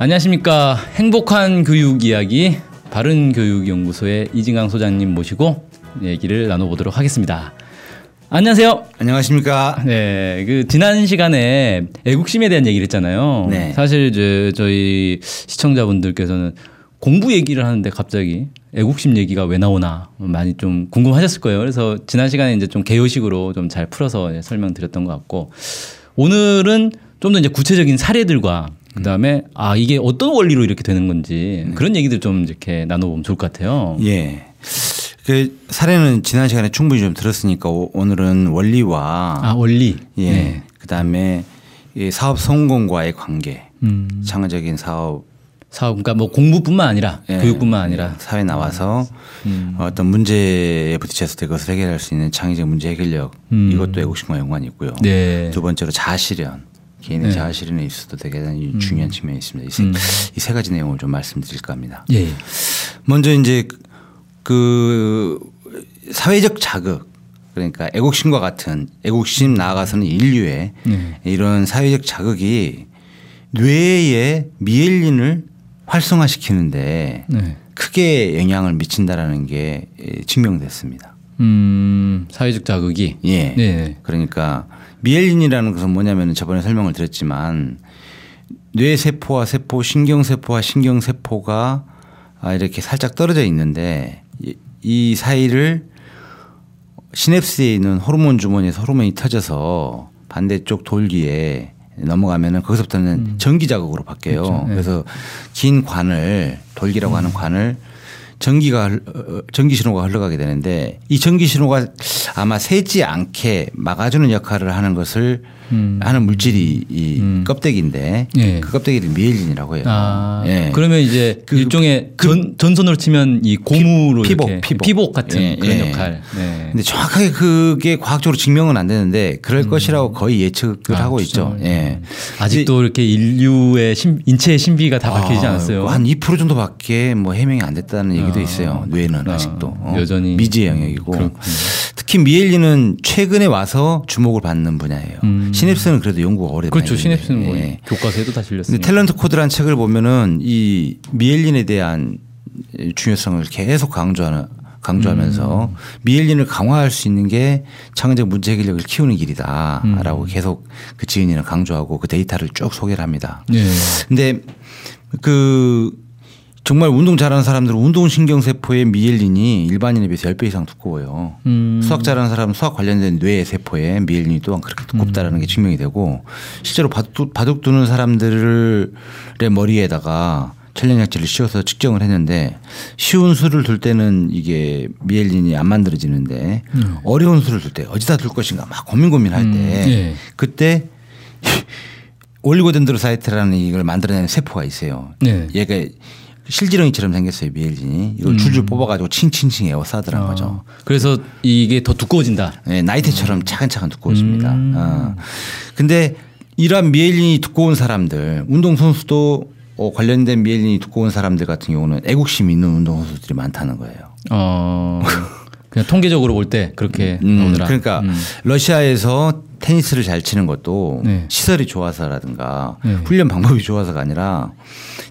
안녕하십니까. 행복한 교육 이야기 바른 교육 연구소의 이진강 소장님 모시고 얘기를 나눠보도록 하겠습니다. 안녕하세요. 안녕하십니까. 네, 그 지난 시간에 애국심에 대한 얘기를 했잖아요. 네. 사실 이제 저희 시청자분들께서는 공부 얘기를 하는데 갑자기 애국심 얘기가 왜 나오나 많이 좀 궁금하셨을 거예요. 그래서 지난 시간에 이제 좀 개요식으로 좀 잘 풀어서 설명드렸던 것 같고 오늘은 좀 더 이제 구체적인 사례들과 그 다음에 아 이게 어떤 원리로 이렇게 되는 건지 그런 얘기들 좀 이렇게 나눠보면 좋을 것 같아요. 예. 그 사례는 지난 시간에 충분히 좀 들었으니까 오- 오늘은 원리와 아 원리. 예. 네. 그다음에 이 사업 성공과의 관계, 음. 창의적인 사업 사업 그러니까 뭐 공부뿐만 아니라 예, 교육뿐만 아니라 사회 에 나와서 음. 어떤 문제에 부딪혔을 때 그것을 해결할 수 있는 창의적 문제 해결력 음. 이것도 애국심과 연관이 있고요. 네. 두 번째로 자아실현. 개인의 네. 자아실현에 있어서도 되게 중요한 측면이 있습니다. 이 세, 음. 이 세 가지 내용을 좀 말씀드릴까 합니다. 예. 먼저 이제 그 사회적 자극 그러니까 애국심과 같은 애국심 나아가서는 인류의 네. 이런 사회적 자극이 뇌의 미엘린을 활성화시키는데 네. 크게 영향을 미친다라는 게 예, 증명됐습니다. 음, 사회적 자극이. 예. 네. 그러니까 미엘린이라는 것은 뭐냐면 저번에 설명을 드렸지만 뇌 세포와 세포, 신경 세포와 신경 세포가 아, 이렇게 살짝 떨어져 있는데 이, 이 사이를 시냅스에 있는 호르몬 주머니에서 호르몬이 터져서 반대쪽 돌기에 넘어가면은 거기서부터는 전기 자극으로 바뀌어요. 음. 그렇죠. 네. 음. 그래서 긴 관을 돌기라고 하는 관을 전기가 흘- 어, 전기 신호가 흘러가게 되는데 이 전기 신호가 아마 새지 않게 막아주는 역할을 하는 것을 음. 하는 물질이 이 껍데기인데 예. 그 껍데기를 미엘린이라고 해요. 아, 예. 그러면 이제 그- 일종의 전, 전선으로 치면 이 고무로 피복, 이렇게 피복. 같은 예, 그런 예. 역할. 네. 근데 정확하게 그게 과학적으로 증명은 안 되는데 그럴 것이라고 거의 예측을 아, 하고 있죠. 진짜요? 예. 아직도 이렇게 인류의 신, 인체의 신비가 다 밝혀지지 아, 않았어요. 한 2% 정도밖에 뭐 해명이 안 됐다는 얘기도 아, 있어요. 뇌는 아, 아직도 어, 여전히 미지의 영역이고 그렇군요. 특히 미엘린은 최근에 와서 주목을 받는 분야예요. 음. 시냅스는 그래도 연구가 오래 그렇죠. 시냅스는 뭐 예. 교과서에도 다 실렸으니까. Talent Code라는 책을 보면은 이 미엘린에 대한 중요성을 계속 강조하는 강조하면서 음. 미엘린을 강화할 수 있는 게 창의적 문제 해결력을 키우는 길이다라고 음. 계속 그 지은이는 강조하고 그 데이터를 쭉 소개를 합니다. 예. 근데 그 정말 운동 잘하는 사람들은 운동 신경세포의 미엘린이 일반인에 비해서 10배 이상 두꺼워요. 음. 수학 잘하는 사람은 수학 관련된 뇌 세포의 미엘린이 또한 그렇게 두껍다라는 게 증명이 되고 실제로 바둑, 바둑 두는 사람들의 머리에다가 촬영장치를 씌워서 측정을 했는데 쉬운 수를 둘 때는 이게 미엘린이 안 만들어지는데 어려운 수를 둘 때 어디다 둘 것인가 막 고민 고민할 때 예. 그때 oligodendrocyte라는 이걸 만들어내는 세포가 있어요. 네. 얘가 실지렁이처럼 생겼어요 미엘린이 이걸 줄줄 뽑아가지고 칭칭칭 에워싸더란 거죠. 어, 그래서 이게 더 두꺼워진다. 네, 나이테처럼 차근차근 두꺼워집니다. 음. 어. 근데 이러한 미엘린이 두꺼운 사람들, 운동선수도 어, 관련된 미엘린이 두꺼운 사람들 같은 경우는 애국심이 있는 운동선수들이 많다는 거예요. 어, 그냥 통계적으로 볼 때 그렇게 음. 그러니까 음. 러시아에서 테니스를 잘 치는 것도 네. 시설이 좋아서라든가 네. 훈련 방법이 좋아서가 아니라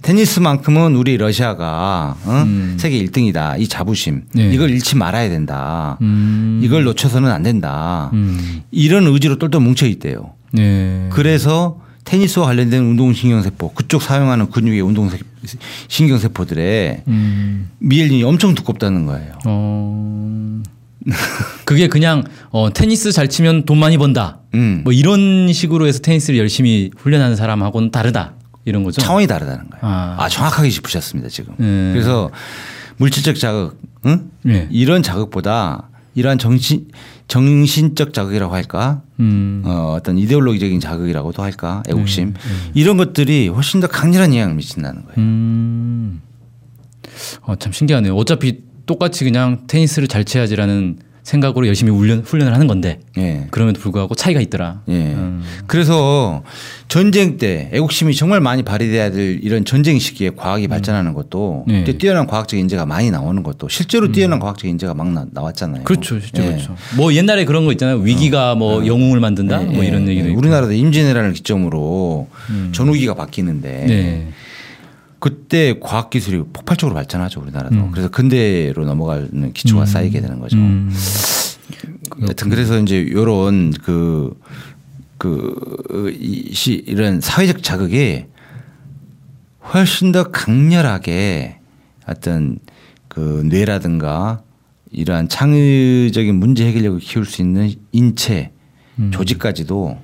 테니스만큼은 우리 러시아가 어? 세계 1등이다. 이 자부심 음. 네. 이걸 잃지 말아야 된다. 음. 이걸 놓쳐서는 안 된다. 음. 이런 의지로 똘똘 뭉쳐 있대요. 네. 그래서 테니스와 관련된 운동신경세포 그쪽 사용하는 근육의 운동신경세포들의 음. 미엘린이 엄청 두껍다는 거예요. 어. 그게 그냥 어, 테니스 잘 치면 돈 많이 번다. 음. 뭐 이런 식으로 해서 테니스를 열심히 훈련하는 사람하고는 다르다. 이런 거죠. 차원이 다르다는 거예요. 아. 아, 정확하게 짚으셨습니다 지금. 네. 그래서 물질적 자극, 응? 네. 이런 자극보다 이러한 정신 정신적 자극이라고 할까, 음. 어, 어떤 이데올로기적인 자극이라고도 할까, 애국심 이런 것들이 훨씬 더 강렬한 영향을 미친다는 거예요. 음. 어, 참 신기하네요. 어차피 똑같이 그냥 테니스를 잘 쳐야지라는 생각으로 열심히 훈련, 훈련을 하는 건데 예. 그럼에도 불구하고 차이가 있더라. 예. 음. 그래서 전쟁 때 애국심이 정말 많이 발휘돼야 될 이런 전쟁 시기에 과학이 발전하는 것도 네. 또 뛰어난 과학적 인재가 많이 나오는 것도 실제로 뛰어난 과학적 인재가 막 나, 나왔잖아요. 그렇죠, 진짜 예. 그렇죠. 뭐 옛날에 그런 거 있잖아요. 위기가 뭐 영웅을 만든다, 뭐 예, 이런 예. 얘기도. 음. 우리나라도 임진왜란을 기점으로 전후기가 바뀌는데 네. 그때 과학 기술이 폭발적으로 발전하죠 우리나라도. 음. 그래서 근대로 넘어가는 기초가 쌓이게 되는 거죠. 음. 여튼 그래서 이제 요런 그, 그, 이, 시, 이런 사회적 자극이 훨씬 더 강렬하게 어떤 그 뇌라든가 이러한 창의적인 문제 해결력을 키울 수 있는 인체, 음. 조직까지도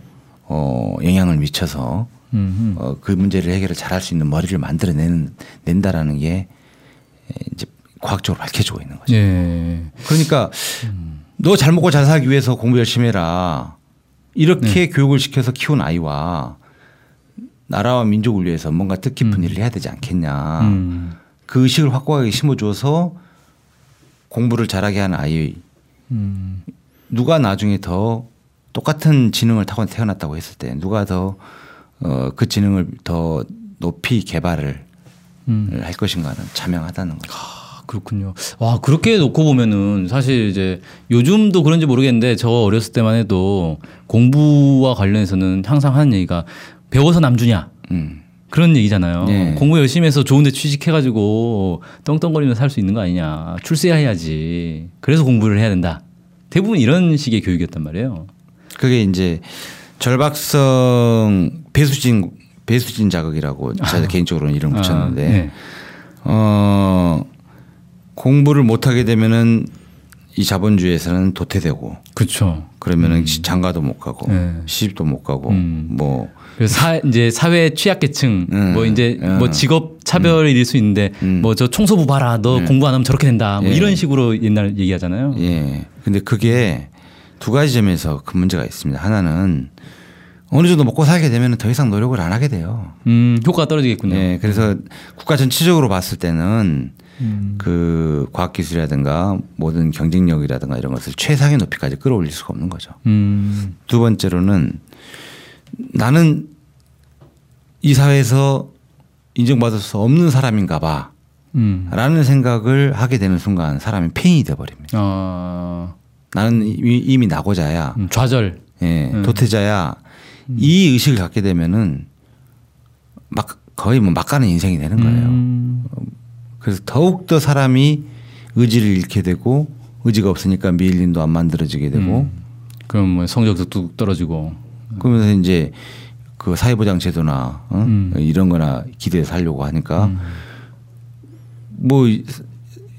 어, 영향을 미쳐서 음. 어, 그 문제를 해결을 잘할 수 있는 머리를 만들어내는 낸다라는 게 이제 과학적으로 밝혀지고 있는 거죠. 예. 그러니까 너잘 먹고 잘 살기 위해서 공부 열심히 해라. 이렇게 교육을 시켜서 키운 아이와 나라와 민족을 위해서 뭔가 뜻깊은 일을 해야 되지 않겠냐. 음. 그 의식을 확고하게 심어주어서 공부를 잘하게 하는 아이 음. 누가 나중에 더 똑같은 지능을 타고 태어났다고 했을 때 누가 더 어, 그 지능을 더 높이 개발을 음. 할 것인가는 자명하다는 거죠. 아, 그렇군요. 와 그렇게 놓고 보면은 사실 이제 요즘도 그런지 모르겠는데 저 어렸을 때만 해도 공부와 관련해서는 항상 하는 얘기가 배워서 남주냐 음. 그런 얘기잖아요. 네. 공부 열심히 해서 좋은데 취직해가지고 덩덩거리면서 살 수 있는 거 아니냐. 출세해야지. 그래서 공부를 해야 된다. 대부분 이런 식의 교육이었단 말이에요. 그게 이제 절박성 배수진 배수진 자극이라고 제가 개인적으로는 이름 을 붙였는데 아, 네. 어 공부를 못 하게 되면은 이 자본주의에서는 도태되고 그렇죠. 그러면은 장가도 못 가고 네. 시집도 못 가고 음. 뭐 사, 이제 사회 취약계층 음, 뭐 이제 음. 뭐 직업 차별일 수 있는데 음. 뭐저 청소부 봐라 너 공부 안 하면 저렇게 된다 뭐 예. 이런 식으로 옛날 얘기하잖아요. 예. 근데 그게 두 가지 점에서 그 문제가 있습니다. 하나는 어느 정도 먹고 살게 되면 더 이상 노력을 안 하게 돼요. 음 효과가 떨어지겠군요. 예. 그래서 국가 전체적으로 봤을 때는 음. 그 과학기술이라든가 모든 경쟁력이라든가 이런 것을 최상의 높이까지 끌어올릴 수가 없는 거죠. 음. 두 번째로는 나는 이 사회에서 인정받을 수 없는 사람인가 봐. 음. 라는 생각을 하게 되는 순간 사람이 폐인이 돼버립니다. 어, 나는 이미, 이미 나고자야. 음, 좌절. 예, 음. 도태자야. 이 의식을 갖게 되면은 막 거의 뭐 막가는 인생이 되는 거예요. 음. 그래서 더욱 더 사람이 의지를 잃게 되고 의지가 없으니까 미일린도 안 만들어지게 되고 그럼 뭐 성적도 뚝 떨어지고. 그러면서 이제 그 사회보장 제도나 어? 음. 이런 거나 기대해 살려고 하니까 뭐 이-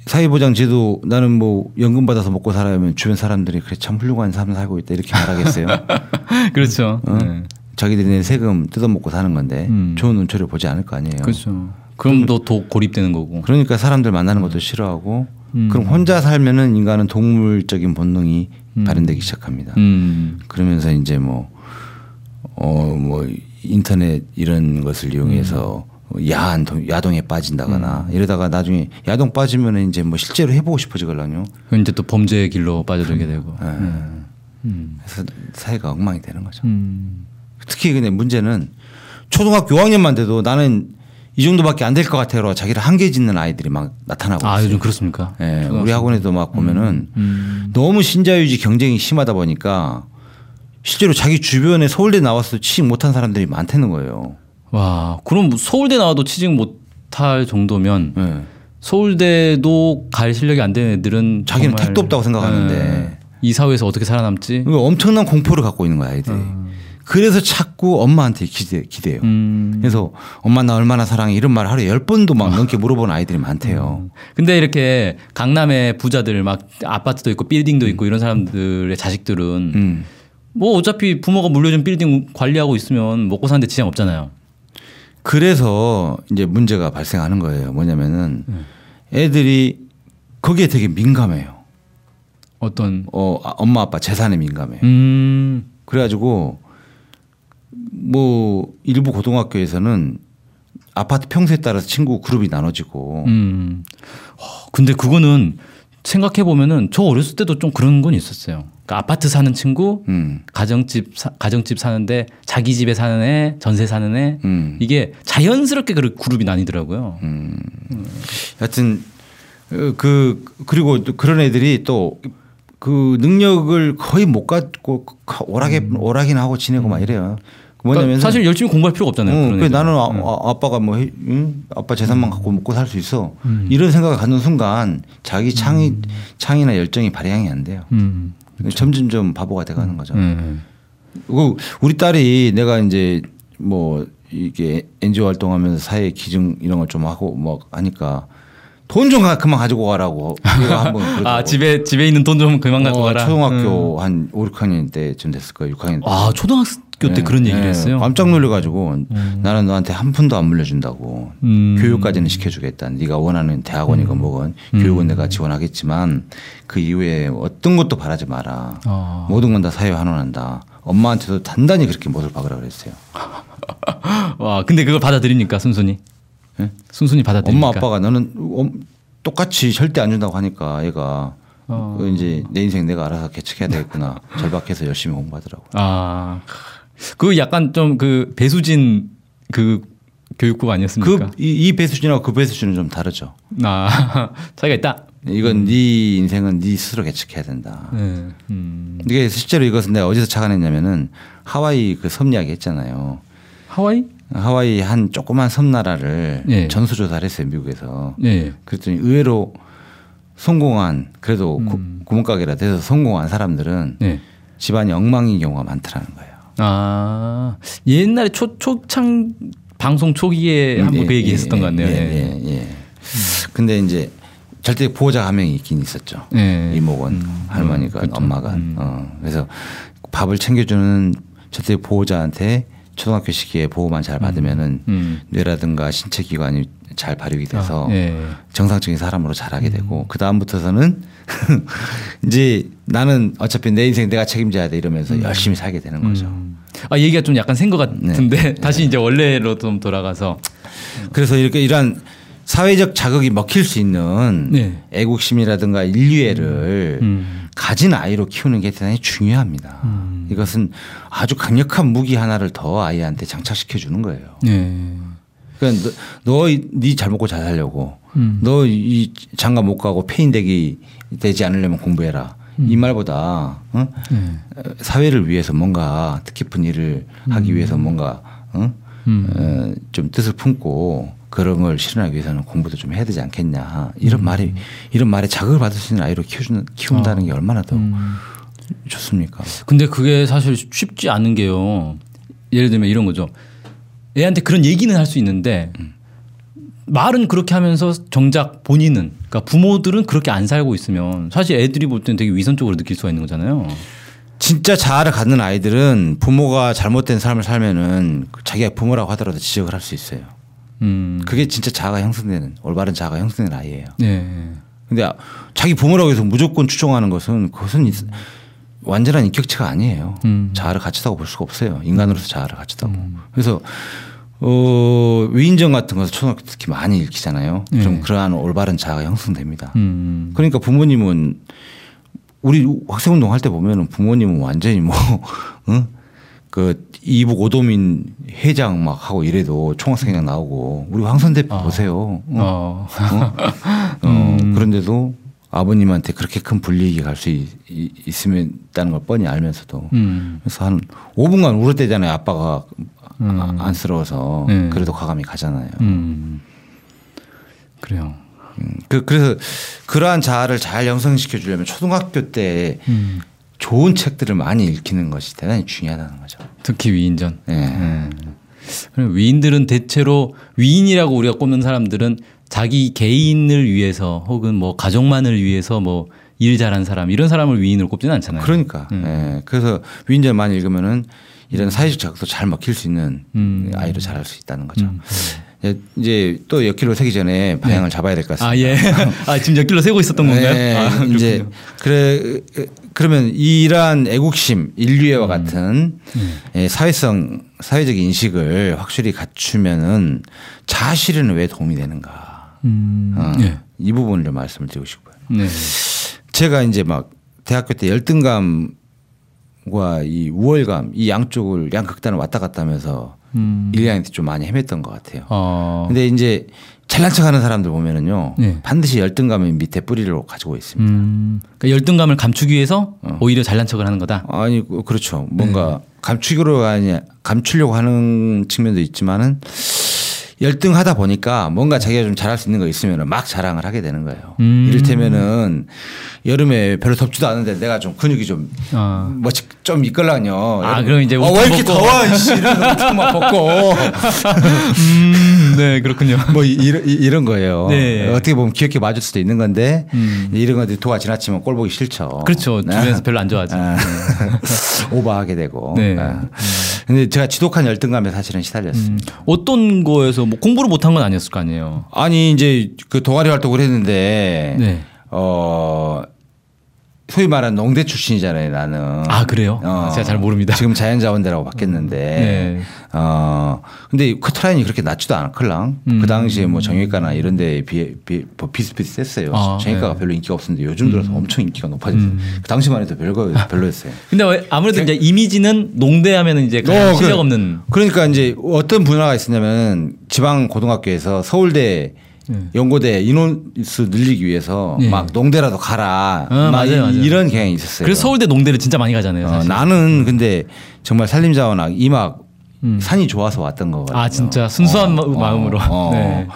사회보장 제도 나는 뭐 연금 받아서 먹고 살아야면 주변 사람들이 그래 참 훌륭한 삶 살고 있다 이렇게 말하겠어요. 그렇죠. 어? 네. 자기들이 낸 세금 뜯어먹고 사는 건데 음. 좋은 눈초리를 보지 않을 거 아니에요. 그렇죠. 그럼 또도 고립되는 거고. 그러니까 사람들 만나는 것도 싫어하고 음. 그럼 혼자 살면은 인간은 동물적인 본능이 발현되기 시작합니다. 음. 그러면서 이제 뭐, 어, 뭐, 인터넷 이런 것을 이용해서 야한, 동- 야동에 빠진다거나 이러다가 나중에 야동 빠지면 이제 뭐 실제로 해보고 싶어지걸랑요. 그 이제 또 범죄의 길로 빠져들게 되고. 예. 음. 그래서 사회가 엉망이 되는 거죠. 음. 특히 근데 문제는 초등학교 5학년만 돼도 나는 이 정도밖에 안 될 것 같아요. 자기를 한계 짓는 아이들이 막 나타나고 아 있어요. 요즘 그렇습니까? 예, 우리 학원에도 막 보면은 음. 너무 신자유주의 경쟁이 심하다 보니까 실제로 자기 주변에 서울대 나와서 취직 못한 사람들이 많다는 거예요. 와, 그럼 서울대 나와도 취직 못할 정도면 예. 서울대도 갈 실력이 안 되는 애들은 자기는 택도 없다고 생각하는데. 예, 이 사회에서 어떻게 살아남지? 엄청난 공포를 갖고 있는 거야 아이들이. 그래서 자꾸 엄마한테 기대, 기대요. 음. 그래서 엄마 나 얼마나 사랑해 이런 말 하루에 열 번도 막 넘게 물어보는 아이들이 많대요. 근데 이렇게 강남의 부자들 막 아파트도 있고 빌딩도 있고 이런 사람들의 자식들은 음. 뭐 어차피 부모가 물려준 빌딩 관리하고 있으면 먹고 사는데 지장 없잖아요. 그래서 이제 문제가 발생하는 거예요. 뭐냐면은 음. 애들이 거기에 되게 민감해요. 어떤 어, 아, 엄마 아빠 재산에 민감해요. 음. 그래가지고 뭐 일부 고등학교에서는 아파트 평수에 따라서 친구 그룹이 나눠지고 음. 어, 근데 그거는 생각해 보면은 저 어렸을 때도 좀 그런 건 있었어요. 그러니까 아파트 사는 친구, 음, 가정집 사, 가정집 사는데 자기 집에 사는 애, 전세 사는 애 음, 이게 자연스럽게 그 그룹이 나뉘더라고요. 음. 하여튼 어, 그 그리고 또 그런 애들이 또 그 능력을 거의 못 갖고 오락에 오락이나 하고 지내고 막 이래요. 뭐냐면 그러니까 사실 열심히 공부할 필요가 없잖아요. 어, 그런 그 애들은. 나는 아, 빠가뭐 해- 응? 아빠 재산만 갖고 먹고 살 수 있어. 음. 이런 생각을 갖는 순간 자기 창이 창이나 열정이 발휘이 안 돼요. 음. 점점 점 바보가 돼가는 거죠. 음. 그 우리 딸이 내가 이제 뭐 이게 NGO 활동하면서 사회 기증 이런 걸 좀 하고 뭐 하니까 돈 좀 그만 가지고 가라고. 아 집에 집에 있는 돈 좀 그만 갖고 어, 가라. 음. 초등학교 한 5, 6학년 때쯤 됐을 거예요. 6학년 때. 아 초등학 교 때 그런 얘기를 했어요. 깜짝 놀래가지고 나는 너한테 한 푼도 안 물려준다고 음. 교육까지는 시켜주겠다. 네가 원하는 대학원이건 뭐건 교육은 내가 지원하겠지만 그 이후에 어떤 것도 바라지 마라. 아. 모든 건 다 사회 환원한다. 엄마한테도 단단히 그렇게 못을 박으라 그랬어요. 와 근데 그걸 받아들입니까 순순히? 예? 순순히 받아들입니까? 엄마 아빠가 엄- 똑같이 절대 안 준다고 하니까 얘가 어. 그 이제 내 인생 내가 알아서 개척해야 되겠구나. 절박해서 열심히 공부하더라고. 아, 그 약간 좀 그 배수진 그 교육국 아니었습니까? 그 이 배수진하고 그 배수진은 좀 다르죠. 아, 차이가 있다. 이건 네 인생은 네 스스로 개척해야 된다. 네. 음. 이게 실제로 이것은 내가 어디서 착안했냐면은 하와이 그 섬 이야기 했잖아요. 하와이? 하와이 한 조그만 섬 나라를 예. 전수조사를 했어요 미국에서. 네. 그랬더니 의외로 성공한 그래도 구- 음. 구멍가게라 돼서 성공한 사람들은 네. 집안이 엉망인 경우가 많더라는 거예요. 아, 옛날에 초 초창 방송 초기에 한번 예, 그 얘기 예, 했었던 것 같네요. 예, 네. 예, 예. 근데 이제 절대 보호자 한 명이 있긴 있었죠. 네. 이모건 할머니가 그렇죠. 엄마가 어, 그래서 밥을 챙겨주는 절대 보호자한테 초등학교 시기에 보호만 잘 받으면은 음. 뇌라든가 신체 기관이 잘 발육이 돼서 아, 예. 정상적인 사람으로 자라게 되고 그 다음부터서는 이제 나는 어차피 내 인생 내가 책임져야 돼 이러면서 열심히 살게 되는 거죠. 음. 아 얘기가 좀 약간 센 것 같은데 다시 이제 원래로 좀 돌아가서 그래서 이렇게 이러한 사회적 자극이 먹힐 수 있는 네. 애국심이라든가 인류애를 음. 가진 아이로 키우는 게 대단히 중요합니다. 음. 이것은 아주 강력한 무기 하나를 더 아이한테 장착시켜 주는 거예요. 네. 그러니까 너네 잘 먹고 잘 살려고 음. 너이 장가 못 가고 폐인되기 되지 않으려면 공부해라. 음. 이 말보다 어? 네. 사회를 위해서 뭔가 뜻깊은 일을 하기 위해서 뭔가 어? 음. 어, 좀 뜻을 품고 그런 걸 실현하기 위해서는 공부도 좀 해야 되지 않겠냐 이런 음. 말이 이런 말에 자극을 받을 수 있는 아이로 키워주는 키운다는 게 얼마나 더 음. 좋습니까? 근데 그게 사실 쉽지 않은 게요. 예를 들면 이런 거죠. 애한테 그런 얘기는 할 수 있는데 말은 그렇게 하면서 정작 본인은 그러니까 부모들은 그렇게 안 살고 있으면 사실 애들이 볼 때는 되게 위선적으로 느낄 수가 있는 거잖아요. 진짜 자아를 갖는 아이들은 부모가 잘못된 삶을 살면은 자기가 부모라고 하더라도 지적을 할 수 있어요. 음. 그게 진짜 자아가 형성되는 올바른 자아가 형성되는 아이예요. 네. 근데 자기 부모라고 해서 무조건 추종하는 것은 그것은 있- 완전한 인격체가 아니에요. 음. 자아를 갖췄다고 볼 수가 없어요. 인간으로서 자아를 갖췄다고. 그래서 어, 위인전 같은 것을 초등학교 때 특히 많이 읽히잖아요. 좀 네. 그러한 올바른 자아가 형성됩니다. 음. 그러니까 부모님은 우리 학생 운동 할 때 보면은 부모님은 완전히 뭐, 응? 그 이북 오도민 회장 막 하고 이래도 총학생회장 나오고 우리 황선 대표 보세요. 어? 어. 어, 그런데도 아버님한테 그렇게 큰 불이익이 갈 수 있으면 있다는 걸 뻔히 알면서도 음. 그래서 한 5분간 울었대잖아요. 아빠가 아- 안쓰러워서 네. 그래도 과감히 가잖아요. 음. 그래요. 음, 그, 그래서 그러한 자아를 잘 형성시켜 주려면 초등학교 때 음. 좋은 책들을 많이 읽히는 것이 대단히 중요하다는 거죠. 특히 위인전. 예. 음. 그럼 위인들은 대체로 위인이라고 우리가 꼽는 사람들은 자기 개인을 위해서 혹은 뭐 가족만을 위해서 뭐 일 잘한 사람 이런 사람을 위인으로 꼽지는 않잖아요. 그러니까. 음. 예. 그래서 위인전 많이 읽으면은 이런 사회적 자극도 잘 먹힐 수 있는 음. 아이로 자랄 수 있다는 거죠. 음. 예, 이제 또 역기로 세기 전에 방향을 잡아야 될 것 같습니다. 아 예. 아 지금 몇 킬로 세고 있었던 건가요? 네, 아, 이제. 그래 그러면 이러한 애국심, 인류애와 음. 같은 예, 사회성, 사회적 인식을 확실히 갖추면은 자아 실현에 왜 도움이 되는가? 음. 어, 예. 이 부분을 좀 말씀을 드리고 싶어요. 네. 제가 이제 막 대학교 때 열등감 과이 우월감 이 양쪽을 양극단을 왔다 갔다 하면서 음. 1, 2학년 때좀 많이 헤맸던 것 같아요. 어. 근데 이제 잘난 척하는 사람들 보면은요 네. 반드시 열등감의 밑에 뿌리를 가지고 있습니다. 음. 그러니까 열등감을 감추기 위해서 오히려 잘난 척을 하는 거다. 아니 그- 그렇죠. 뭔가 감추기로 아니 감추려고 하는 측면도 있지만은 열등하다 보니까 뭔가 자기가 좀 잘할 수 있는 거 있으면 막 자랑을 하게 되는 거예요. 음. 이를테면은 여름에 별로 덥지도 않은데 내가 좀 근육이 좀 아. 뭐좀 좀 있걸랑요. 아, 그럼 이제 어, 왜 이렇게 벗고. 더워? 이씨 이런 막 벗고 음, 네, 그렇군요. 뭐 이- 이- 이런 거예요. 네. 어떻게 보면 귀엽게 맞을 수도 있는 건데 음. 이런 것들이 도가 지나치면 꼴 보기 싫죠. 그렇죠. 네. 주변에서 별로 안 좋아하죠. 아. 오버하게 되고. 네. 아. 근데 제가 지독한 열등감에 사실은 시달렸어요. 음, 어떤 거에서 뭐 공부를 못한 건 아니었을 거 아니에요. 아니 이제 그 동아리 활동을 했는데 네. 어 소위 말하는 농대 출신이잖아요 나는. 아, 그래요? 제가 잘 모릅니다. 지금 자연자원대라고 바뀌었는데. 네. 어 근데 커트라인이 그렇게 낮지도 않을랑. 음. 그 당시에 뭐 정형외과나 이런 데에 비해 비, 뭐 비슷비슷했어요. 아, 정형외과가 네. 음. 별로 인기가 없었는데 요즘 들어서 엄청 인기가 높아졌어요. 그 당시만 해도 별거 별로였어요. 근데 왜- 아무래도 이제 이미지는 농대 하면 이제 가장 어, 그래. 없는. 그러니까 이제 어떤 분야가 있었냐면 지방 고등학교에서 서울대 네. 연고대 인원수 늘리기 위해서 네. 막 농대라도 가라 어, 막 맞아요, 이- 맞아요. 이런 경향이 있었어요. 그래서 서울대 농대를 진짜 많이 가잖아요. 어. 나는 근데 정말 산림자원학 이막 음. 산이 좋아서 왔던 거거든요. 아, 진짜 순수한 마- 마음으로. 네.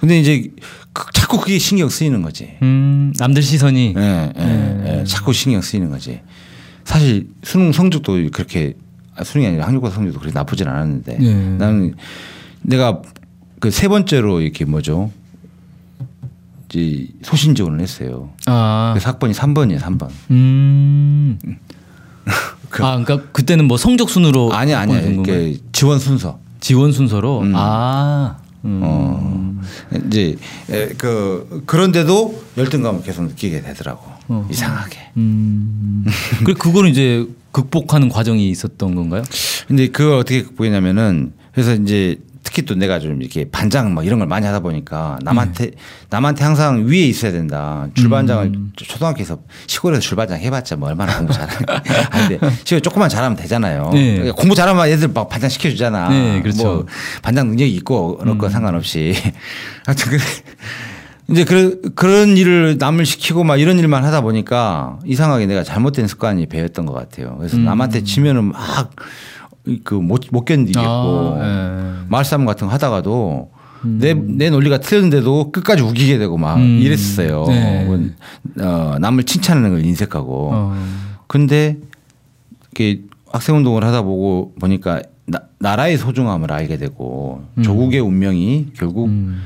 근데 이제 그- 자꾸 그게 신경 쓰이는 거지. 음, 남들 시선이. 예, 예, 예. 자꾸 신경 쓰이는 거지. 사실 수능 성적도 그렇게 아, 수능이 아니라 학력고 성적도 그렇게 나쁘진 않았는데 네. 나는 내가 그 세 번째로 이렇게 뭐죠? 소신 지원을 했어요. 아, 그래서 학번이 3번이에요, 3번. 음. 아, 그러니까 그때는 뭐 성적 순으로 아니 건가요? 이게 지원 순서. 지원 순서로. 음. 아, 음. 어. 이제 에, 그 그런데도 열등감을 계속 느끼게 되더라고. 어. 이상하게. 음. 그래 그거는 이제 극복하는 과정이 있었던 건가요? 근데 그걸 어떻게 극복했냐면은 그래서 이제 특히 또 내가 좀 이렇게 반장 막 이런 걸 많이 하다 보니까 남한테 남한테 항상 위에 있어야 된다. 줄반장을 초등학교에서 시골에서 줄반장 해봤자 뭐 얼마나 공부 잘하는데 시골 조금만 잘하면 되잖아요. 네. 그러니까 공부 잘하면 애들 막 반장 시켜주잖아. 네, 그렇죠. 뭐 반장 능력이 있고 그런 거 상관없이 하여튼 그 이제 그, 그런 일을 남을 시키고 막 이런 일만 하다 보니까 이상하게 내가 잘못된 습관이 배웠던 것 같아요. 그래서 음. 남한테 지면은 막 그못 못 견디겠고 아, 예. 말싸움 같은 거 하다가도 내, 내 논리가 틀렸는데도 끝까지 우기게 되고 막 음. 이랬어요. 네. 어, 남을 칭찬하는 걸 인색하고. 어. 근데 이렇게 학생 운동을 하다 보고 보니까 나, 나라의 소중함을 알게 되고 조국의 운명이 결국 음.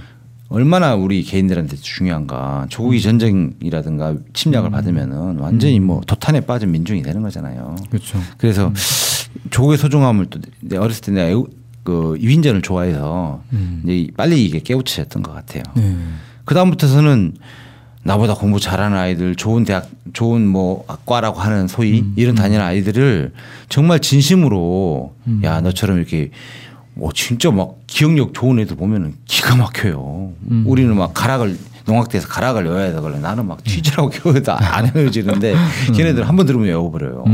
얼마나 우리 개인들한테 중요한가. 조국이 전쟁이라든가 침략을 받으면은 완전히 뭐 도탄에 빠진 민중이 되는 거잖아요. 그렇죠. 그래서 조국의 소중함을 또내 어렸을 때 내가 그 이휘인전을 좋아해서 음. 이제 빨리 이게 깨우쳐졌던 것 같아요. 네. 그 다음부터서는 나보다 공부 잘하는 아이들, 좋은 대학, 좋은 뭐 학과라고 하는 소위 음. 이런 다니는 아이들을 정말 진심으로 야 너처럼 이렇게 뭐 진짜 막 기억력 좋은 애들 보면은 기가 막혀요. 음. 우리는 막 가락을 농학대에서 가락을 외워야 되거든. 나는 막 튀지라고 겨워도 안 외워지는데 걔네들 한 번 들으면 외워버려요.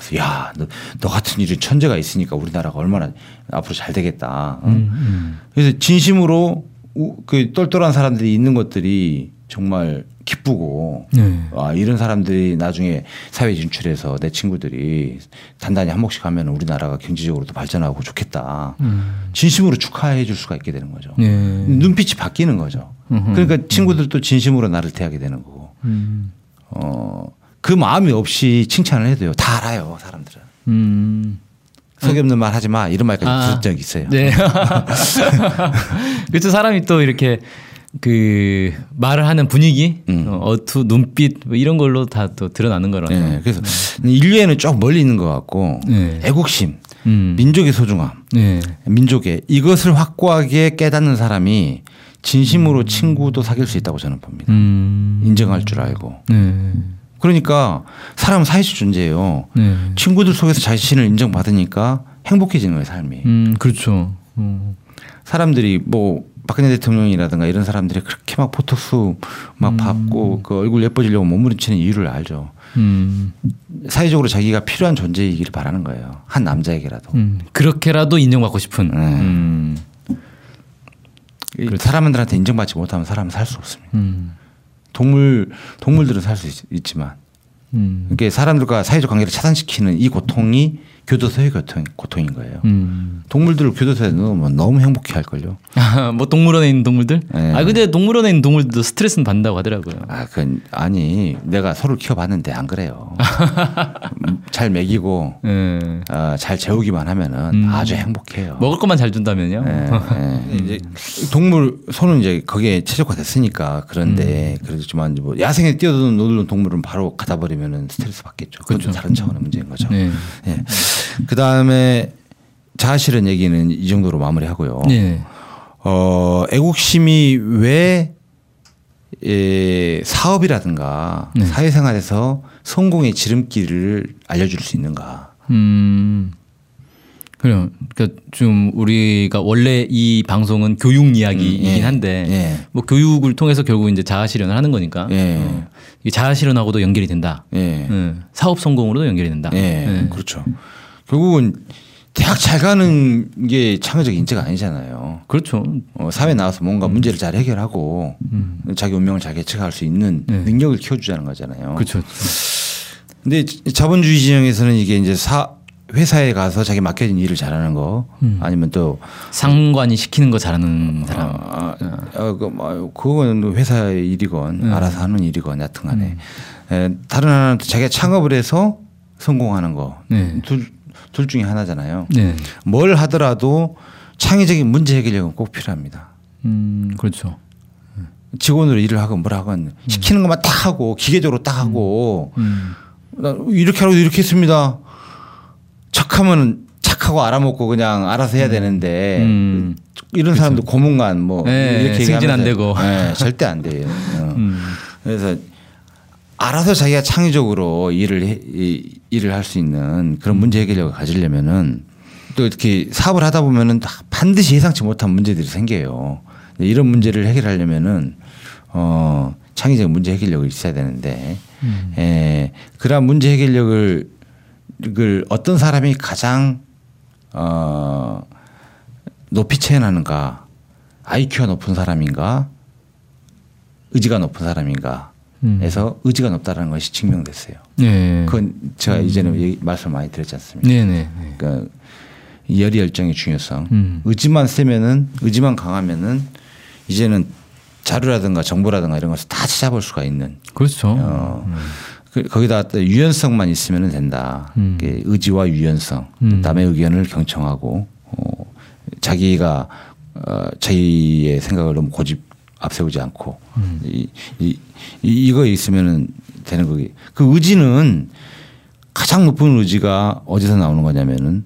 음. 그래서 야, 너, 너 같은 이런 천재가 있으니까 우리나라가 얼마나 앞으로 잘 되겠다. 응? 음. 그래서 진심으로 우- 그 똘똘한 사람들이 있는 것들이 정말 기쁘고 네. 아, 이런 사람들이 나중에 사회 진출해서 내 친구들이 단단히 한 몫씩 하면 우리나라가 경제적으로도 발전하고 좋겠다. 음. 진심으로 축하해 줄 수가 있게 되는 거죠. 네. 눈빛이 바뀌는 거죠. 음흠. 그러니까 친구들도 진심으로 나를 대하게 되는 거고. 음. 어, 그 마음이 없이 칭찬을 해도요. 다 알아요, 사람들은. 음. 속이 없는 말 하지 마. 이런 말까지 아. 들은 적이 있어요. 네. 그렇죠. 사람이 또 이렇게 그 말을 하는 분위기, 음. 어, 어투, 눈빛 뭐 이런 걸로 다 또 드러나는 거라서. 네, 그래서 인류에는 좀 멀리 있는 것 같고 네. 애국심, 음. 민족의 소중함, 네. 민족의 이것을 확고하게 깨닫는 사람이 진심으로 친구도 사귈 수 있다고 저는 봅니다. 음. 인정할 줄 알고. 네. 그러니까 사람은 사회적 존재예요. 네. 친구들 속에서 자신을 인정받으니까 행복해지는 거예요, 삶이. 음, 그렇죠. 음. 사람들이 뭐 박근혜 대통령이라든가 이런 사람들이 그렇게 막 포토수 막 받고 그 얼굴 예뻐지려고 몸부림치는 이유를 알죠. 음. 사회적으로 자기가 필요한 존재이기를 바라는 거예요. 한 남자에게라도. 음. 그렇게라도 인정받고 싶은. 네. 음. 이 사람들한테 인정받지 못하면 사람은 살 수 없습니다. 음. 동물 동물들은 살 수 있지만 음. 이게 사람들과 사회적 관계를 차단시키는 이 고통이 교도소의 고통, 고통인 거예요. 음. 동물들을 교도소에 넣으면 너무 행복해 할 걸요. 뭐 동물원에 있는 동물들? 네. 아 근데 동물원에 있는 동물들도 스트레스는 받는다고 하더라고요. 아, 그 아니 내가 소를 키워봤는데 안 그래요. 음, 잘 먹이고 예. 어, 잘 재우기만 하면은 음. 아주 행복해요. 먹을 것만 잘 준다면요. 예, 예. 이제 동물 소는 이제 거기에 최적화됐으니까 그런데 음. 그렇지만 뭐 야생에 뛰어노는 동물은 바로 가다 버리면 스트레스 받겠죠. 그건 좀 다른 차원의 문제인 거죠. 네. 예. 그 다음에 자아실현 얘기는 이 정도로 마무리하고요. 네. 어, 애국심이 왜 예, 사업이라든가 네. 사회생활에서 성공의 지름길을 알려줄 수 있는가? 음. 그래요. 그러니까 좀 우리가 원래 이 방송은 교육 이야기이긴 음, 예. 한데 예. 뭐 교육을 통해서 결국 이제 자아 실현을 하는 거니까 예. 어, 자아 실현하고도 연결이 된다. 예. 예. 사업 성공으로도 연결이 된다. 예. 예. 그렇죠. 결국은 대학 잘 가는 게 창의적 인재가 아니잖아요. 그렇죠. 어, 사회 나와서 뭔가 문제를 잘 해결하고 자기 운명을 잘 개척할 수 있는 네. 능력을 키워주자는 거잖아요. 그렇죠. 근데 자본주의 진영에서는 이게 이제 사 회사에 가서 자기 맡겨진 일을 잘하는 거 아니면 또 상관이 시키는 거 잘하는 사람. 아, 아, 그, 뭐, 그건 회사의 일이건 네. 알아서 하는 일이건 여튼간에 음. 에, 다른 하나는 또 자기가 창업을 해서 성공하는 거. 네. 둘, 둘 중에 하나잖아요. 네. 뭘 하더라도 창의적인 문제 해결력은 꼭 필요합니다. 음, 그렇죠. 직원으로 일을 하건 뭘 하건 시키는 것만 딱 하고 기계적으로 딱 하고 음. 나 이렇게 하라고 이렇게 했습니다. 척하면 착하고 알아먹고 그냥 알아서 해야 되는데 음. 이런 사람도 고문관 뭐 네, 이렇게 승진 안 되고. 네, 절대 안 돼요. 어. 음. 그래서 알아서 자기가 창의적으로 일을 해, 이- 일을 할 수 있는 그런 문제 해결력을 가지려면은 또 이렇게 사업을 하다 보면은 반드시 예상치 못한 문제들이 생겨요. 이런 문제를 해결하려면은 어 창의적 문제 해결력이 있어야 되는데 에, 그러한 문제 해결력을 그 어떤 사람이 가장 어 높이 체현하는가 IQ가 높은 사람인가 의지가 높은 사람인가 해서 의지가 높다는 것이 증명됐어요. 네. 그건 제가 이제는 얘기- 말씀 많이 드렸지 않습니까? 네, 네. 그러니까 이 열의 열정의 중요성. 음. 의지만 세면은 의지만 강하면은 이제는 자료라든가 정보라든가 이런 것을 다 찾아볼 수가 있는 그렇죠. 어, 그- 거기다 또 유연성만 있으면 된다. 음. 이게 의지와 유연성, 남의 의견을 경청하고 어, 자기가 어, 자기의 생각을 너무 고집 앞세우지 않고 음. 이, 이, 이, 이거 있으면은 되는 거기. 그 의지는 가장 높은 의지가 어디서 나오는 거냐면은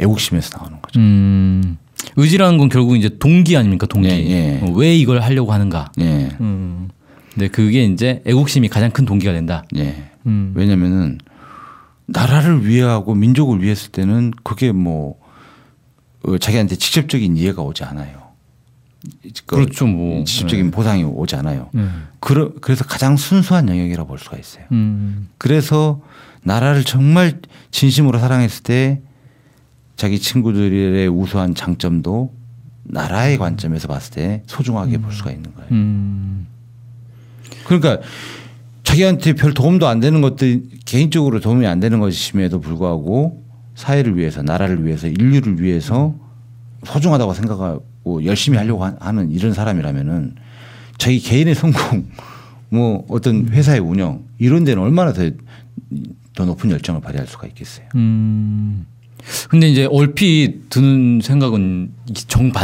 애국심에서 나오는 거죠. 음. 의지라는 건 결국 이제 동기 아닙니까? 동기. 예, 예. 어, 왜 이걸 하려고 하는가? 예, 음. 근데 그게 이제 애국심이 가장 큰 동기가 된다. 예. 음. 왜냐면은 나라를 위하고 민족을 위했을 때는 그게 뭐 어, 자기한테 직접적인 이해가 오지 않아요. 그 그렇죠, 뭐. 직접적인 보상이 오지 않아요. 네. 그러, 그래서 가장 순수한 영역이라고 볼 수가 있어요. 음. 그래서 나라를 정말 진심으로 사랑했을 때 자기 친구들의 우수한 장점도 나라의 관점에서 봤을 때 소중하게 볼 수가 있는 거예요. 음. 그러니까 자기한테 별 도움도 안 되는 것들 개인적으로 도움이 안 되는 것임에도 불구하고 사회를 위해서 나라를 위해서 인류를 위해서 소중하다고 생각하고 열심히 하려고 하- 하는 이런 사람이라면은 자기 개인의 성공 뭐 어떤 회사의 운영 이런 데는 얼마나 더, 더 높은 열정을 발휘할 수가 있겠어요. 음. 근데 이제 얼핏 드는 생각은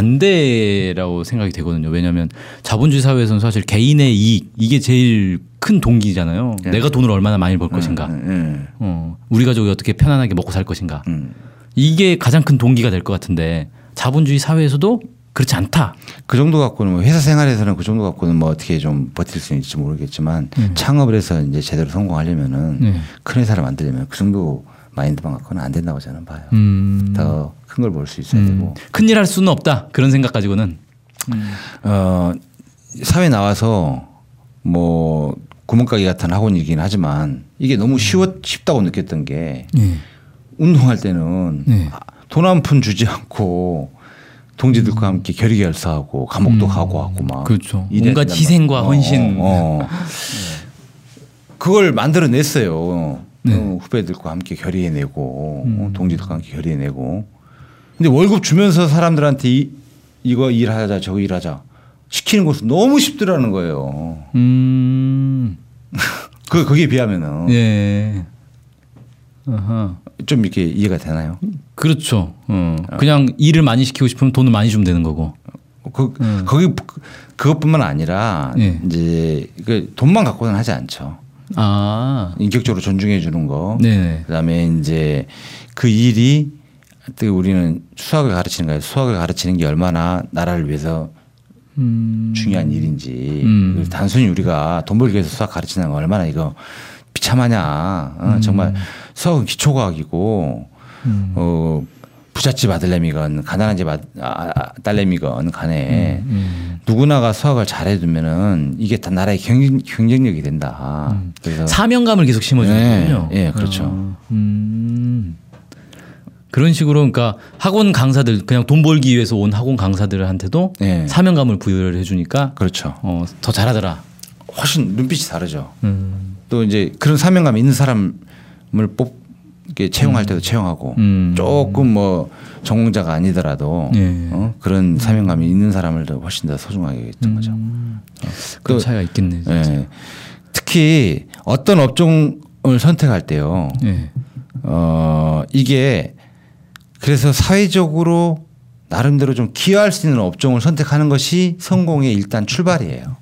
정반대라고 생각이 되거든요. 왜냐하면 자본주의 사회에서는 사실 개인의 이익 이게 제일 큰 동기잖아요. 네. 내가 돈을 얼마나 많이 벌 것인가. 음, 어, 우리 가족이 어떻게 편안하게 먹고 살 것인가. 음. 이게 가장 큰 동기가 될 것 같은데 자본주의 사회에서도 그렇지 않다. 그 정도 갖고는 뭐 회사 생활에서는 그 정도 갖고는 뭐 어떻게 좀 버틸 수 있을지 모르겠지만 창업을 해서 이제 제대로 성공하려면은 네. 큰 회사를 만들려면 그 정도 마인드만 갖고는 안 된다고 저는 봐요. 음. 더큰 걸 볼 수 있어야 되고 큰 일 할 수는 없다. 그런 생각 가지고는. 어 사회 나와서 뭐 구멍가게 같은 학원이긴 하지만 이게 너무 쉬웠 쉽다고 느꼈던 게 네. 운동할 때는 네. 돈한 푼 주지 않고 동지들과 함께 결의 결사하고 감옥도 가고 하고 막 그렇죠. 된단 희생과 말이야. 헌신. 어, 어. 그걸 만들어냈어요. 네. 어, 후배들과 함께 결의해내고 어, 동지들과 함께 결의해내고 근데 월급 주면서 사람들한테 이, 이거 일하자 저거 일하자 시키는 것은 너무 쉽더라는 거예요. 음. 그 거기에 비하면은 예. 아하. 좀 이렇게 이해가 되나요? 그렇죠. 어. 그냥 일을 많이 시키고 싶으면 돈을 많이 주면 되는 거고. 그 거기 그- 그것뿐만 아니라 예. 이제 그 돈만 갖고는 하지 않죠. 아. 인격적으로 존중해 주는 거. 네. 그다음에 이제 그 일이 또 우리는 수학을 가르치는 거예요. 수학을 가르치는 게 얼마나 나라를 위해서 음. 중요한 일인지 음. 단순히 우리가 돈 벌기 위해서 수학 가르치는 거 얼마나 이거 비참하냐. 어, 음. 정말 수학은 기초과학이고 어, 부잣집 아들내미건 가난한 집 아, 아, 아, 딸내미건 간에 음. 누구나가 수학을 잘해두면은 이게 다 나라의 경쟁, 경쟁력이 된다. 그래서 사명감을 계속 심어주는군요. 네, 예, 그렇죠. 어, 음. 그런 식으로 그러니까 학원 강사들 그냥 돈 벌기 위해서 온 학원 강사들한테도 네. 사명감을 부여를 해주니까 그렇죠. 어, 더 잘하더라. 훨씬 눈빛이 다르죠. 음. 또 이제 그런 사명감 있는 사람을 뽑 이렇게 채용할 때도 채용하고 음. 조금 뭐 전공자가 아니더라도 예. 어? 그런 사명감이 있는 사람을 더 훨씬 더 소중하게 했던 거죠. 음. 그런 또- 차이가 있겠네. 예. 특히 어떤 업종을 선택할 때요. 예. 어 이게 그래서 사회적으로 나름대로 좀 기여할 수 있는 업종을 선택하는 것이 성공의 일단 출발이에요.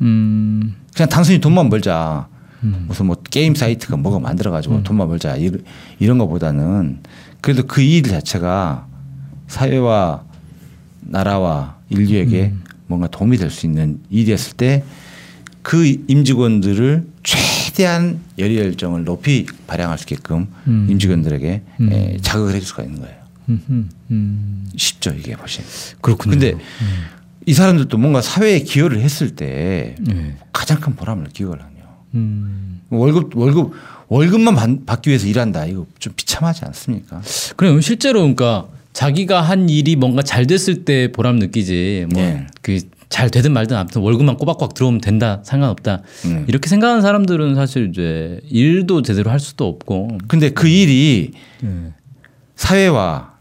음. 그냥 단순히 돈만 벌자. 무슨 뭐 게임 사이트가 뭐가 만들어 가지고 돈만 벌자 이런, 이런 거보다는 그래도 그 일 자체가 사회와 나라와 인류에게 뭔가 도움이 될 수 있는 일이 었을 때 그 임직원들을 최대한 열의 열정을 높이 발양할 수 있게끔 음. 임직원들에게 에, 자극을 해줄 수가 있는 거예요. 음. 음. 음. 쉽죠 이게 훨씬. 그렇군요. 근데 이 사람들도 뭔가 사회에 기여를 했을 때 예. 가장 큰 보람을 느끼거든요. 음. 월급 월급 월급만 받, 받기 위해서 일한다. 이거 좀 비참하지 않습니까? 그래요. 실제로 그러니까 자기가 한 일이 뭔가 잘 됐을 때 보람 느끼지 뭐 예. 그잘 되든 말든 아무튼 월급만 꼬박꼬박 들어오면 된다 상관없다 음. 이렇게 생각하는 사람들은 사실 이제 일도 제대로 할 수도 없고 근데 그 일이 예. 사회와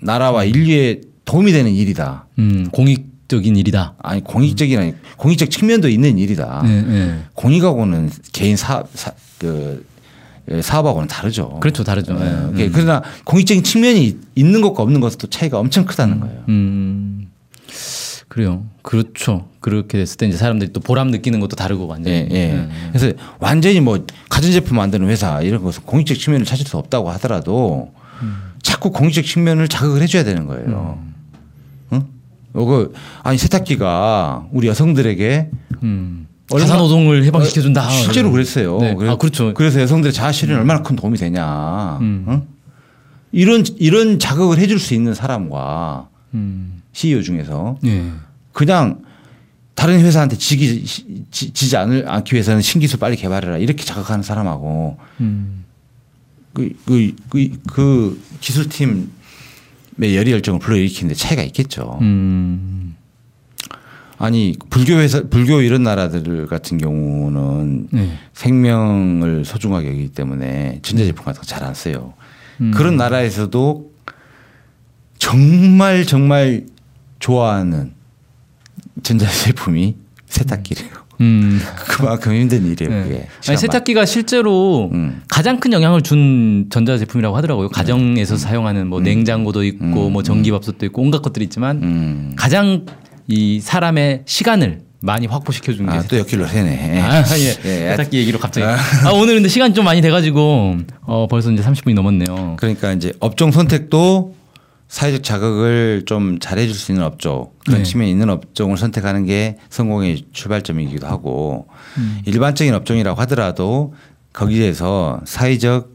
나라와 인류에 도움이 되는 일이다. 음, 공익 적인 일이다. 아니 공익적인 아니 공익적 측면도 있는 일이다. 예, 예. 공익하고는 개인 사업 사, 그 예, 사업하고는 다르죠. 그렇죠, 다르죠. 예. 예. 예. 그러나 공익적인 측면이 있는 것과 없는 것도 차이가 엄청 크다는 거예요. 음, 그래요. 그렇죠. 그렇게 됐을 때 이제 사람들이 또 보람 느끼는 것도 다르고 완전히. 예, 예. 그래서 완전히 뭐 가전제품 만드는 회사 이런 것은 공익적 측면을 찾을 수 없다고 하더라도 자꾸 공익적 측면을 자극을 해줘야 되는 거예요. 응? 어, 그 아니 세탁기가 우리 여성들에게 음. 얼마- 가사 노동을 해방시켜 준다. 어, 실제로 그랬어요. 네. 그래- 아, 그렇죠. 그래서 여성들의 자아 실현에 얼마나 큰 도움이 되냐. 음. 응? 이런 이런 자극을 해줄 수 있는 사람과 음. CEO 중에서 예. 그냥 다른 회사한테 지기 지, 지지 않을 않기 위해서는 신기술 빨리 개발해라 이렇게 자극하는 사람하고 음. 그, 그, 그, 그 기술팀의 열의 열정을 불러일으키는데 차이가 있겠죠. 음. 아니 불교 회사 불교 이런 나라들 같은 경우는 네. 생명을 소중하게 여기기 때문에 전자제품 같은 거 잘 안 써요. 음. 그런 나라에서도 정말 정말 좋아하는 전자제품이 세탁기래요. 음. 그만큼 힘든 일이에요. 네. 그게. 아니, 시간 세탁기가 실제로 음. 가장 큰 영향을 준 전자 제품이라고 하더라고요. 가정에서 사용하는 뭐 냉장고도 있고 음. 뭐 전기밥솥도 있고 온갖 것들이 있지만 음. 가장 이 사람의 시간을 많이 확보시켜 주는 게 아, 또 옆길로 새네. 아, 예. 예. 세탁기 얘기로 갑자기. 아, 오늘 근데 시간이 좀 많이 돼 가지고, 어, 벌써 이제 30분이 넘었네요. 그러니까 이제 업종 선택도 사회적 자극을 좀 잘해줄 수 있는 업종 그런 네. 측면이 있는 업종을 선택하는 게 성공의 출발점이기도 하고 음. 일반적인 업종이라고 하더라도 거기에서 사회적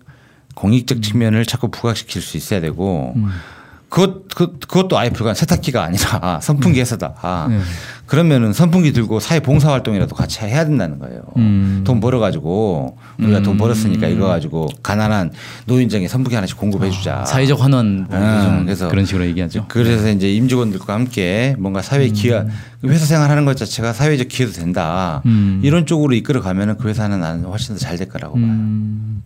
공익적 측면을 자꾸 부각시킬 수 있어야 되고 음. 그것 그, 그것도 아예 불가한 세탁기가 아니라 선풍기 회사다. 네. 그러면은 선풍기 들고 사회 봉사 활동이라도 같이 해야 된다는 거예요. 음. 돈 벌어 가지고 우리가 돈 벌었으니까 이거 가지고 가난한 노인정에 선풍기 하나씩 공급해 주자. 아, 사회적 환원, 뭐 아, 요즘 그래서 그런 식으로 얘기하죠. 그래서 이제 임직원들과 함께 뭔가 사회 기여 회사 생활하는 것 자체가 사회적 기여도 된다. 음. 이런 쪽으로 이끌어 가면은 그 회사는 나는 훨씬 더 잘 될 거라고 봐요. 음,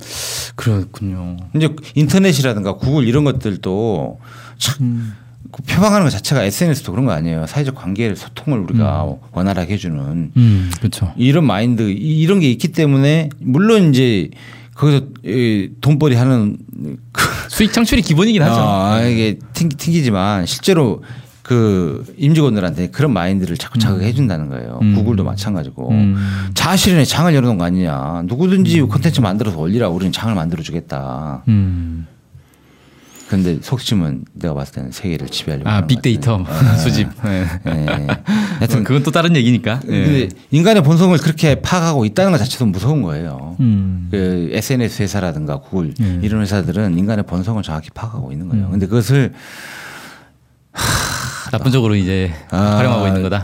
그렇군요. 이제 인터넷이라든가 구글 이런 것들도 참 음. 그 표방하는 것 자체가 SNS도 그런 거 아니에요. 사회적 관계 소통을 우리가 원활하게 해주는 음, 그렇죠. 이런 마인드 이- 이런 게 있기 때문에 물론 이제 거기서 이 돈벌이 하는 그 수익 창출이 기본이긴 하죠. 아, 이게 튕, 튕기지만 실제로 그 임직원들한테 그런 마인드를 자꾸 자극해 준다는 거예요. 음. 구글도 마찬가지고 음. 자아실현에 장을 열어놓은 거 아니냐. 누구든지 콘텐츠 만들어서 올리라. 우리는 장을 만들어 주겠다. 음. 그런데 속심은 내가 봤을 때는 세계를 지배하려고. 아, 빅데이터. 수집. 네. 예. 예. 하여튼 그건 또 다른 얘기니까. 예. 근데 인간의 본성을 그렇게 파악하고 있다는 것 자체도 무서운 거예요. 음. 그 SNS 회사라든가 구글 예. 이런 회사들은 인간의 본성을 정확히 파악하고 있는 거예요. 음. 근데 그것을 나쁜 쪽으로 이제 아. 활용하고 있는 거다.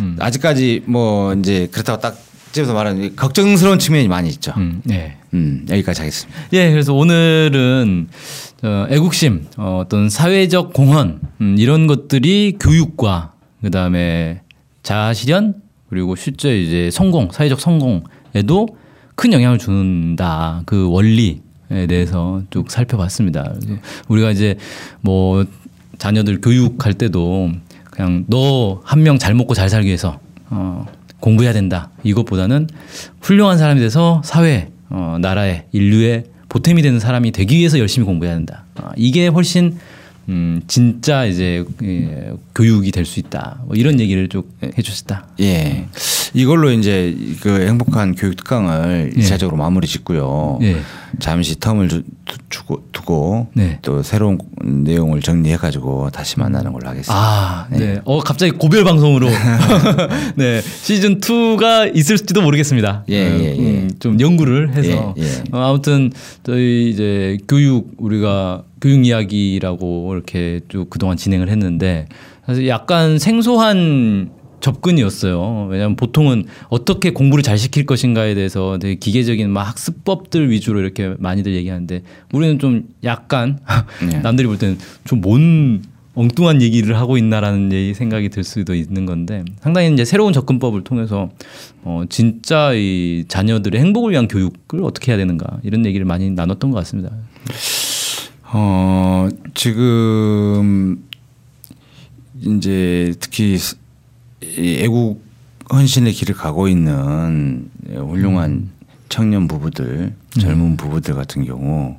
음. 아직까지 뭐 이제 그렇다고 딱 집에서 말하는 걱정스러운 측면이 많이 있죠. 음. 네. 음, 여기까지 하겠습니다. 예, 그래서 오늘은 어, 애국심, 어, 어떤 사회적 공헌 음, 이런 것들이 교육과 그 다음에 자아실현 그리고 실제 이제 성공, 사회적 성공에도 큰 영향을 준다. 그 원리에 대해서 쭉 살펴봤습니다. 우리가 이제 뭐 자녀들 교육할 때도 그냥 너 한 명 잘 먹고 잘 살기 위해서 어, 공부해야 된다. 이것보다는 훌륭한 사람이 돼서 사회, 어, 나라의 인류의 보탬이 되는 사람이 되기 위해서 열심히 공부해야 된다. 아, 이게 훨씬 음, 진짜 이제 예, 교육이 될 수 있다. 뭐 이런 얘기를 쭉 해주셨다. 예. 이걸로 이제 그 행복한 교육 특강을 예. 이차적으로 마무리 짓고요. 예. 잠시 텀을 두, 고 두고 네. 또 새로운 내용을 정리해 가지고 다시 만나는 걸로 하겠습니다. 아, 네. 어, 갑자기 고별 방송으로. 네. 시즌 2가 있을지도 모르겠습니다. 예, 예, 예. 음, 좀 연구를 해서. 예, 예. 어, 아무튼 저희 이제 교육, 우리가 교육 이야기라고 이렇게 쭉 그동안 진행을 했는데 사실 약간 생소한 접근이었어요. 왜냐하면 보통은 어떻게 공부를 잘 시킬 것인가에 대해서 되게 기계적인 막 학습법들 위주로 이렇게 많이들 얘기하는데 우리는 좀 약간 네. 남들이 볼 때는 좀 뭔 엉뚱한 얘기를 하고 있나라는 얘기 생각이 들 수도 있는 건데 상당히 이제 새로운 접근법을 통해서 어 진짜 이 자녀들의 행복을 위한 교육을 어떻게 해야 되는가 이런 얘기를 많이 나눴던 것 같습니다. 어, 지금 이제 특히 애국 헌신의 길을 가고 있는 훌륭한 청년 부부들, 젊은 부부들 같은 경우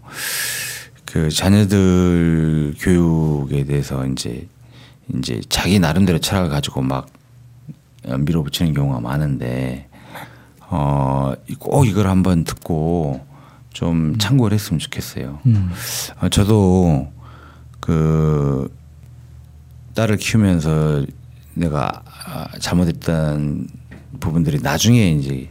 그 자녀들 교육에 대해서 이제 이제 자기 나름대로 철학을 가지고 막 밀어붙이는 경우가 많은데 어, 꼭 이걸 한번 듣고 좀 참고를 했으면 좋겠어요. 어, 저도 그 딸을 키우면서 내가 아, 잘못했던 부분들이 나중에 이제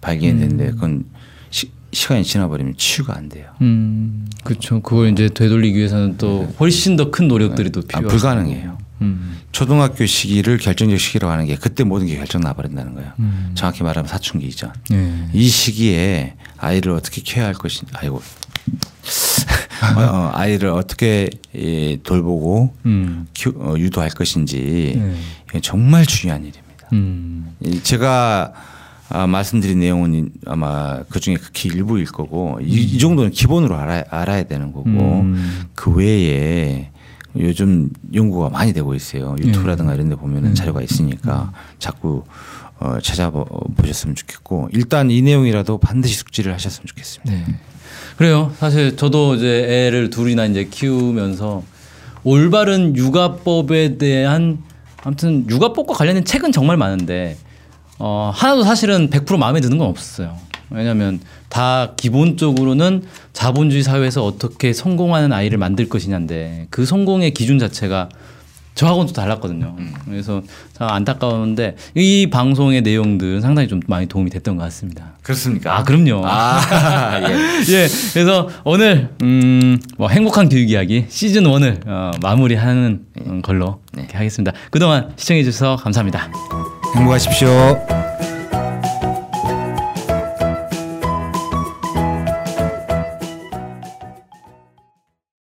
발견됐는데 그건 시, 시간이 지나버리면 치유가 안 돼요. 음, 그렇죠. 그걸 이제 되돌리기 위해서는 또 훨씬 더 큰 노력들이 또 아, 필요하죠. 불가능해요. 음. 초등학교 시기를 결정적 시기라고 하는 게 그때 모든 게 결정 나버린다는 거예요. 음. 정확히 말하면 사춘기 이전. 예. 이 시기에 아이를 어떻게 케어할 것인지 아이고 어, 어, 아이를 어떻게 예, 돌보고 음. 키, 어, 유도할 것인지 네. 정말 중요한 일입니다. 음. 이 제가 아, 말씀드린 내용은 아마 그 중에 극히 일부일 거고 이, 이 정도는 기본으로 알아, 알아야 되는 거고 음. 그 외에 요즘 연구가 많이 되고 있어요. 유튜브라든가 이런 데 보면은 자료가 있으니까 자꾸 어, 찾아보셨으면 좋겠고 일단 이 내용이라도 반드시 숙지를 하셨으면 좋겠습니다. 네. 그래요. 사실 저도 이제 애를 둘이나 이제 키우면서 올바른 육아법에 대한 아무튼 육아법과 관련된 책은 정말 많은데 어, 하나도 사실은 100% 마음에 드는 건 없었어요. 왜냐하면 다 기본적으로는 자본주의 사회에서 어떻게 성공하는 아이를 만들 것이냐인데 그 성공의 기준 자체가 저하고는 또 달랐거든요. 그래서 참 안타까운데 이 방송의 내용들은 상당히 좀 많이 도움이 됐던 것 같습니다. 그렇습니까? 아, 그럼요. 아, 예. 예, 그래서 오늘 음, 뭐 행복한 교육 이야기 시즌 1을 어, 마무리하는 음, 걸로 이렇게 하겠습니다. 그동안 시청해 주셔서 감사합니다. 행복하십시오.